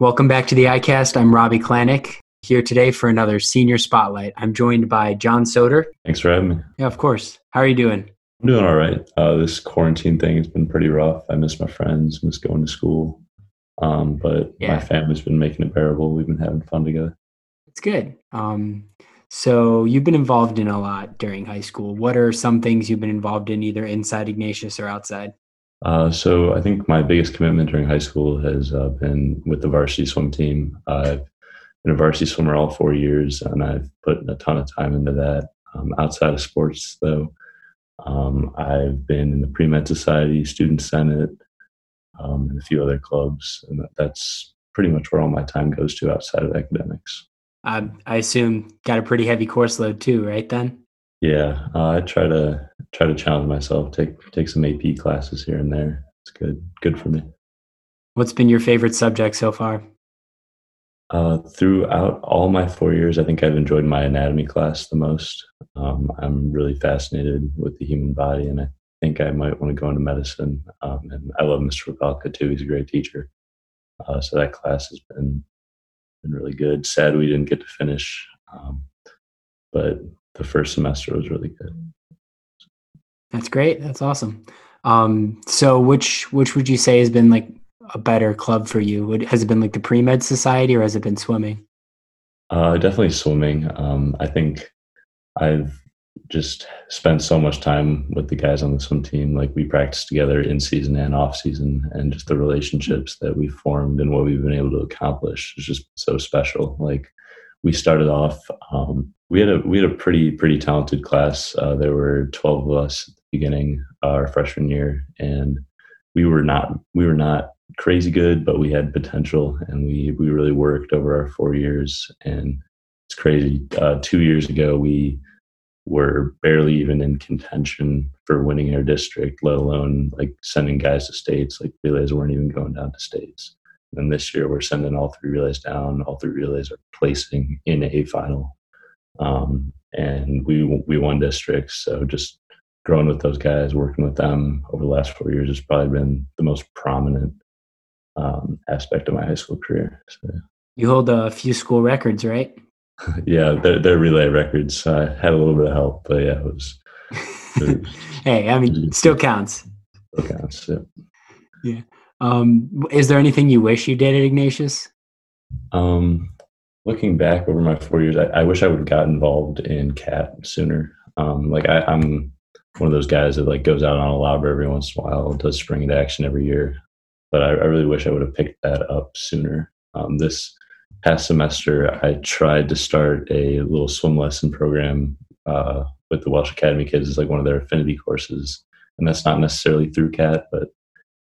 Welcome back to the iCast. I'm Robby Klanac here today for another senior spotlight. I'm joined by John Soeder. Thanks for having me. Yeah, of course. How are you doing? I'm doing all right. Uh, this quarantine thing has been pretty rough. I miss my friends, miss going to school. Um, but Yeah. my family's been making it bearable. We've been having fun together. It's good. Um, so you've been involved in a lot during high school. What are some things you've been involved in, either inside Ignatius or outside? Uh, so I think my biggest commitment during high school has uh, been with the varsity swim team. I've been a varsity swimmer all four years, and I've put a ton of time into that. Um, outside of sports, though, um, I've been in the pre med society, student senate, um, and a few other clubs, and that's pretty much where all my time goes to outside of academics. I, I assume got a pretty heavy course load too, right? Then. Yeah, uh, I try to try to challenge myself. Take take some AP classes here and there. It's good good for me. What's been your favorite subject so far? Uh, throughout all my four years, I think I've enjoyed my anatomy class the most. Um, I'm really fascinated with the human body, and I think I might want to go into medicine. Um, and I love Mr. Rapalka too; he's a great teacher. Uh, so that class has been been really good. Sad we didn't get to finish, um, but the first semester was really good. That's great. That's awesome. Um, so which which would you say has been like a better club for you? Would, has it been like the pre med society or has it been swimming? Uh, definitely swimming. Um, I think I've just spent so much time with the guys on the swim team. Like we practice together in season and off season, and just the relationships that we've formed and what we've been able to accomplish is just so special. Like we started off, um, we had a we had a pretty pretty talented class. Uh, there were twelve of us beginning, our freshman year, and we were not we were not crazy good, but we had potential, and we we really worked over our four years. And it's crazy. Uh, two years ago, we were barely even in contention for winning our district, let alone like sending guys to states. Like relays weren't even going down to states. And this year, we're sending all three relays down. All three relays are placing in a final, um, and we we won districts. So just growing with those guys, working with them over the last four years has probably been the most prominent um, aspect of my high school career. So, You hold a few school records, right? yeah, their relay records uh, had a little bit of help, but yeah, it was. It hey, I mean, still counts. still counts. Yeah. Um, is there anything you wish you did at Ignatius? Um, looking back over my four years, I, I wish I would have got involved in CAT sooner. Um, like I, I'm one of those guys that like goes out on a Labre every once in a while, does spring into action every year. But I, I really wish I would have picked that up sooner. Um, this past semester, I tried to start a little swim lesson program uh, with the Welsh Academy kids. It's like one of their affinity courses, and that's not necessarily through CAT, but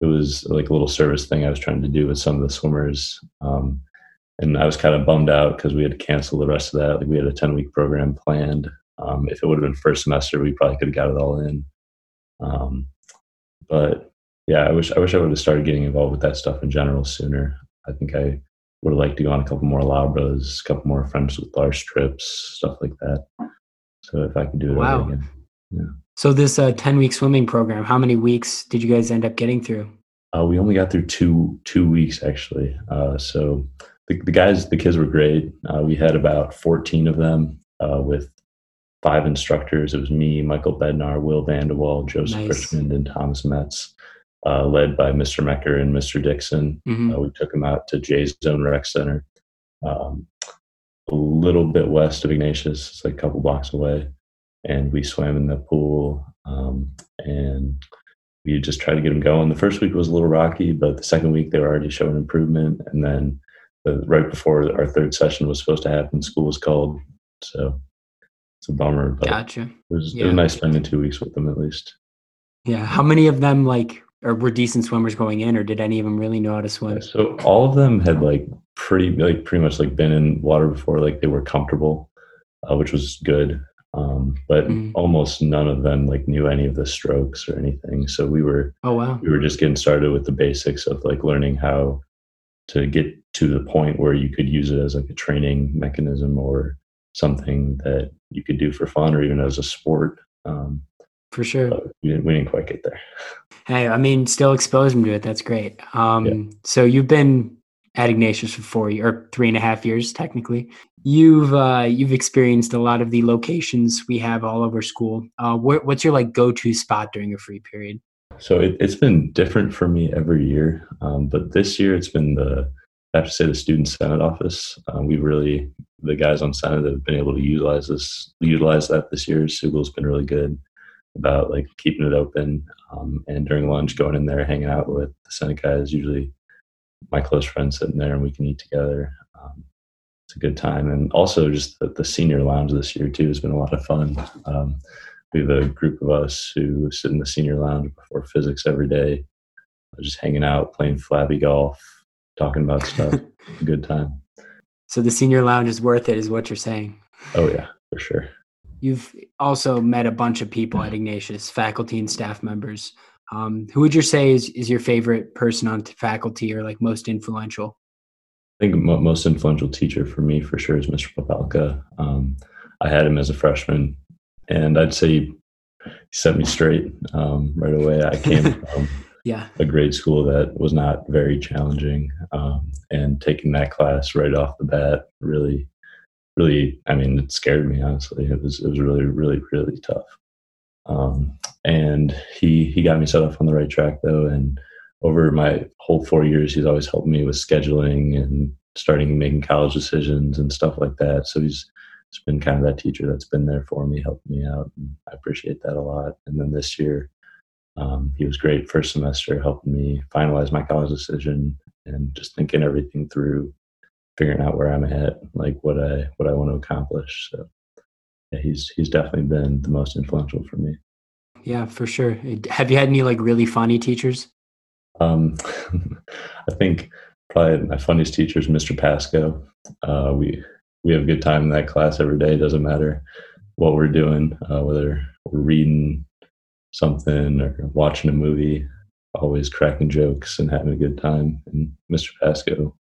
it was like a little service thing I was trying to do with some of the swimmers. Um, and I was kind of bummed out because we had to cancel the rest of that. Like we had a 10 week program planned. Um, if it would have been first semester, we probably could have got it all in. Um, but yeah, I wish I wish I would have started getting involved with that stuff in general sooner. I think I would have liked to go on a couple more Labres, a couple more friends with Lars trips, stuff like that. So if I could do it Wow. over again. So this uh, ten week swimming program, how many weeks did you guys end up getting through? Uh, we only got through two two weeks actually. Uh, so the, the guys, the kids were great. Uh, we had about fourteen of them uh, with five instructors. It was me, Michael Bednar, Will Vandewall, Joseph Nice. Richmond, and Thomas Metz, uh, led by Mr. Mecker and Mr. Dixon. Mhm. Uh, we took them out to Jay's Zone Rec Center, um, a little bit west of Ignatius. It's like a couple blocks away, and we swam in the pool. Um, and we just tried to get them going. The first week was a little rocky, but the second week they were already showing improvement. And then the, right before our third session was supposed to happen, school was called. So it's a bummer, but Gotcha. it, was, it was nice spending two weeks with them at least. Yeah. How many of them like or were decent swimmers going in, or did any of them really know how to swim? So all of them had like pretty like pretty much like been in water before, like they were comfortable, uh, which was good. Um, but Mhm. almost none of them like knew any of the strokes or anything. So we were Oh wow. we were just getting started with the basics of like learning how to get to the point where you could use it as like a training mechanism or something that you could do for fun or even as a sport. Um, For sure. we didn't, we didn't quite get there. Hey, I mean, still expose them to it. That's great. Um, So you've been at Ignatius for four or three and a half years, technically. You've uh, you've experienced a lot of the locations we have all over school. Uh, wh- what's your like go to spot during a free period? So it, has been different for me every year, um, but this year it's been the I have to say the student senate office. Um, we really the guys on senate that have been able to utilize this utilize that this year. Sugal's been really good about like keeping it open um, and during lunch going in there hanging out with the senate guys usually my close friends sitting there and we can eat together. Um, it's a good time. And also just the, the, senior lounge this year too has been a lot of fun. Um, we have a group of us who sit in the senior lounge before physics every day, just hanging out, playing Flappy Golf, talking about stuff. good time. So the senior lounge is worth it, is what you're saying. Oh yeah, for sure. You've also met a bunch of people at Ignatius, faculty and staff members. Um, who would you say is, is your favorite person on faculty or like most influential? I think most influential teacher for me for sure is Mr. Popelka. Um, I had him as a freshman, and I'd say he set me straight um, right away. I came from yeah. a grade school that was not very challenging, um, and taking that class right off the bat really, really, I mean, it scared me honestly. It was it was really, really, really tough. Um, and he he got me set off on the right track though. And over my whole four years, he's always helped me with scheduling and starting making college decisions and stuff like that. So he's he's been kind of that teacher that's been there for me, helping me out. And I appreciate that a lot. And then this year, um, he was great first semester, helping me finalize my college decision and just thinking everything through, figuring out where I'm at, like what I what I want to accomplish. So yeah, he's he's definitely been the most influential for me. Yeah, for sure. Have you had any like really funny teachers? Um, I think probably my funniest teacher is Mr. Pasco. Uh, we we have a good time in that class every day. It doesn't matter what we're doing, uh, whether we're reading something or watching a movie. Always cracking jokes and having a good time. And Mr. Pasco,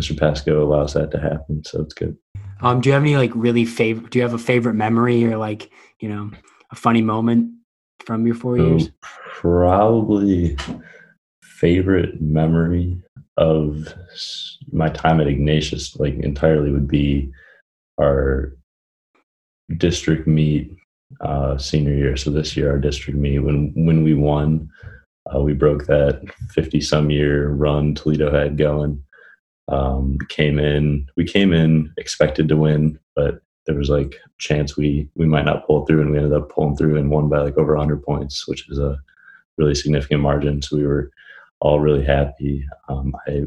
Mr. Pasco allows that to happen, so it's good. Um, do you have any like really favorite? Do you have a favorite memory or like you know a funny moment from your four so years? Probably favorite memory of my time at Ignatius, like entirely, would be our district meet uh, senior year. So this year, our district meet when when we won, uh, we broke that fifty some year run Toledo had going. Um, came in, we came in expected to win, but there was like a chance we we might not pull through, and we ended up pulling through and won by like over 100 points, which is a really significant margin. So we were all really happy. Um, I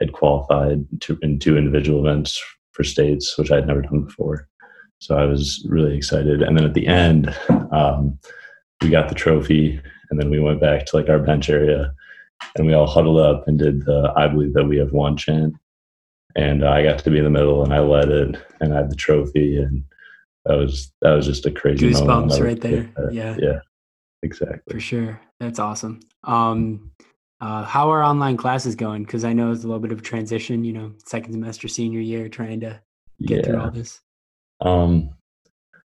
had qualified to, in two individual events for states, which I had never done before. So I was really excited. And then at the end, um, we got the trophy, and then we went back to like our bench area and we all huddled up and did the I believe that we have one chant. And uh, I got to be in the middle and I led it and I had the trophy and that was that was just a crazy goosebumps right there. Yeah. Yeah. Exactly. For sure. That's awesome. Um uh, how are online classes going? Because I know it's a little bit of a transition, you know, second semester, senior year, trying to get yeah. through all this. Um,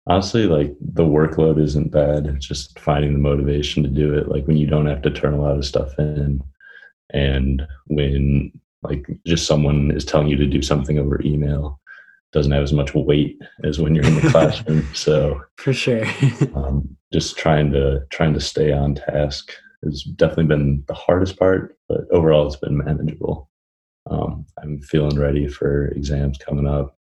honestly like the workload isn't bad. It's just finding the motivation to do it like when you don't have to turn a lot of stuff in. And when like just someone is telling you to do something over email doesn't have as much weight as when you're in the classroom. So for sure. um, just trying to trying to stay on task has definitely been the hardest part but overall it's been manageable. Um, i'm feeling ready for exams coming up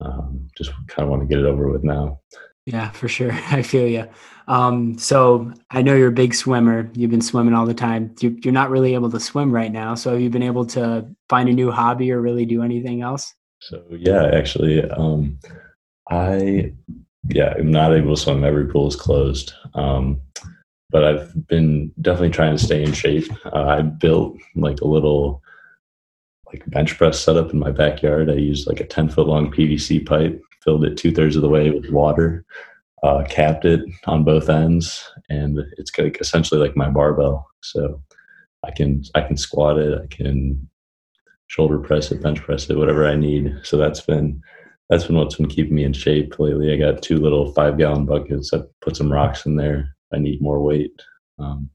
um, just kind of want to get it over with now. Yeah, for sure. I feel you. Um, so I know you're a big swimmer. You've been swimming all the time. You're not really able to swim right now. So have you been able to find a new hobby or really do anything else? So yeah, actually, um, I yeah, I'm not able to swim. Every pool is closed. Um, but I've been definitely trying to stay in shape. Uh, I built like a little like bench press setup in my backyard. I used like a 10 foot long PVC pipe, filled it two thirds of the way with water, uh, capped it on both ends, and it's like essentially like my barbell. So I can I can squat it, I can shoulder press it, bench press it, whatever I need. So that's been that's been what's been keeping me in shape lately. I got two little five gallon buckets. I put some rocks in there. I need more weight. Um,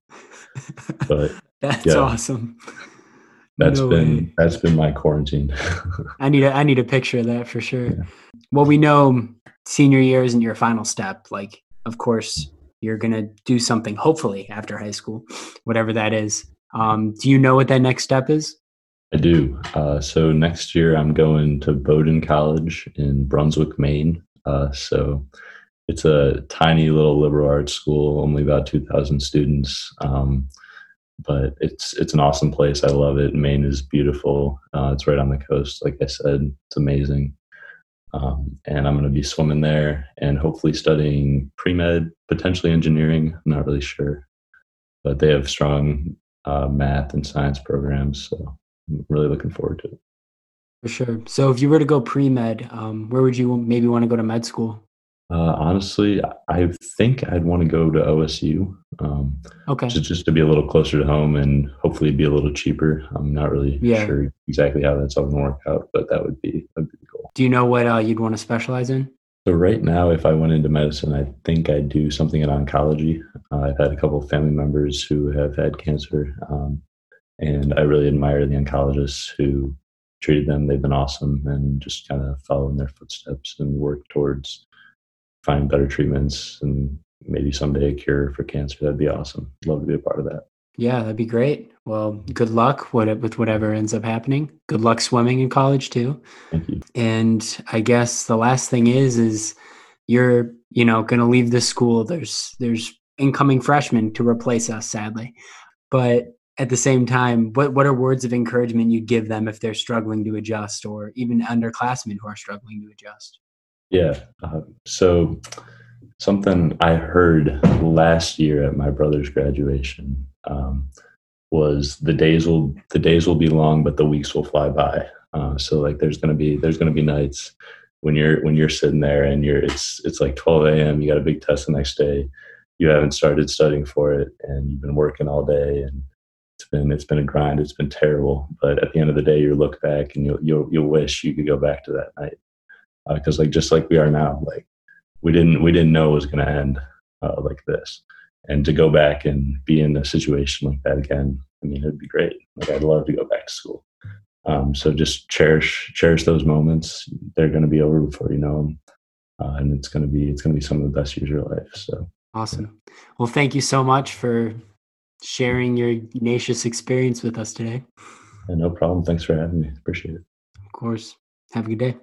but that's yeah. awesome. That's no been way. that's been my quarantine. I need a I need a picture of that for sure. Yeah. Well, we know senior year isn't your final step. Like, of course, you're gonna do something. Hopefully, after high school, whatever that is. Um, do you know what that next step is? I do. Uh, so next year, I'm going to Bowdoin College in Brunswick, Maine. Uh, so it's a tiny little liberal arts school, only about 2,000 students. Um, but it's it's an awesome place. I love it. Maine is beautiful. Uh, it's right on the coast. Like I said, it's amazing. Um, and I'm going to be swimming there and hopefully studying pre med, potentially engineering. I'm not really sure, but they have strong uh, math and science programs. So I'm really looking forward to it. For sure. So if you were to go pre med, um, where would you maybe want to go to med school? Uh, honestly, I think I'd want to go to OSU. Um, okay. Just, just to be a little closer to home and hopefully be a little cheaper. I'm not really yeah. sure exactly how that's all going to work out, but that would be a good goal. Do you know what uh, you'd want to specialize in? So right now, if I went into medicine, I think I'd do something in oncology. Uh, I've had a couple of family members who have had cancer, um, and I really admire the oncologists who treated them. They've been awesome, and just kind of follow in their footsteps and work towards find better treatments and maybe someday a cure for cancer. That'd be awesome. Love to be a part of that. Yeah, that'd be great. Well, good luck with whatever ends up happening. Good luck swimming in college too. Thank you. And I guess the last thing is, is you're, you know, going to leave this school. There's, there's incoming freshmen to replace us, sadly. But at the same time, what, what are words of encouragement you give them if they're struggling to adjust or even underclassmen who are struggling to adjust? Yeah. Uh, so something I heard last year at my brother's graduation um, was the days will the days will be long, but the weeks will fly by. Uh, so like there's gonna be there's gonna be nights when you're when you're sitting there and you're it's it's like 12 a.m. You got a big test the next day. You haven't started studying for it, and you've been working all day, and it's been it's been a grind. It's been terrible. But at the end of the day, you look back and you'll you'll, you'll wish you could go back to that night because uh, like just like we are now, like we didn't we didn't know it was going to end uh, like this, and to go back and be in a situation like that again, I mean, it'd be great. Like I'd love to go back to school. Um, so just cherish cherish those moments. They're going to be over before you know them, uh, and it's going to be it's going to be some of the best years of your life. So awesome. Well, thank you so much for sharing your Ignatius experience with us today. Yeah, no problem. Thanks for having me. Appreciate it. Of course. Have a good day.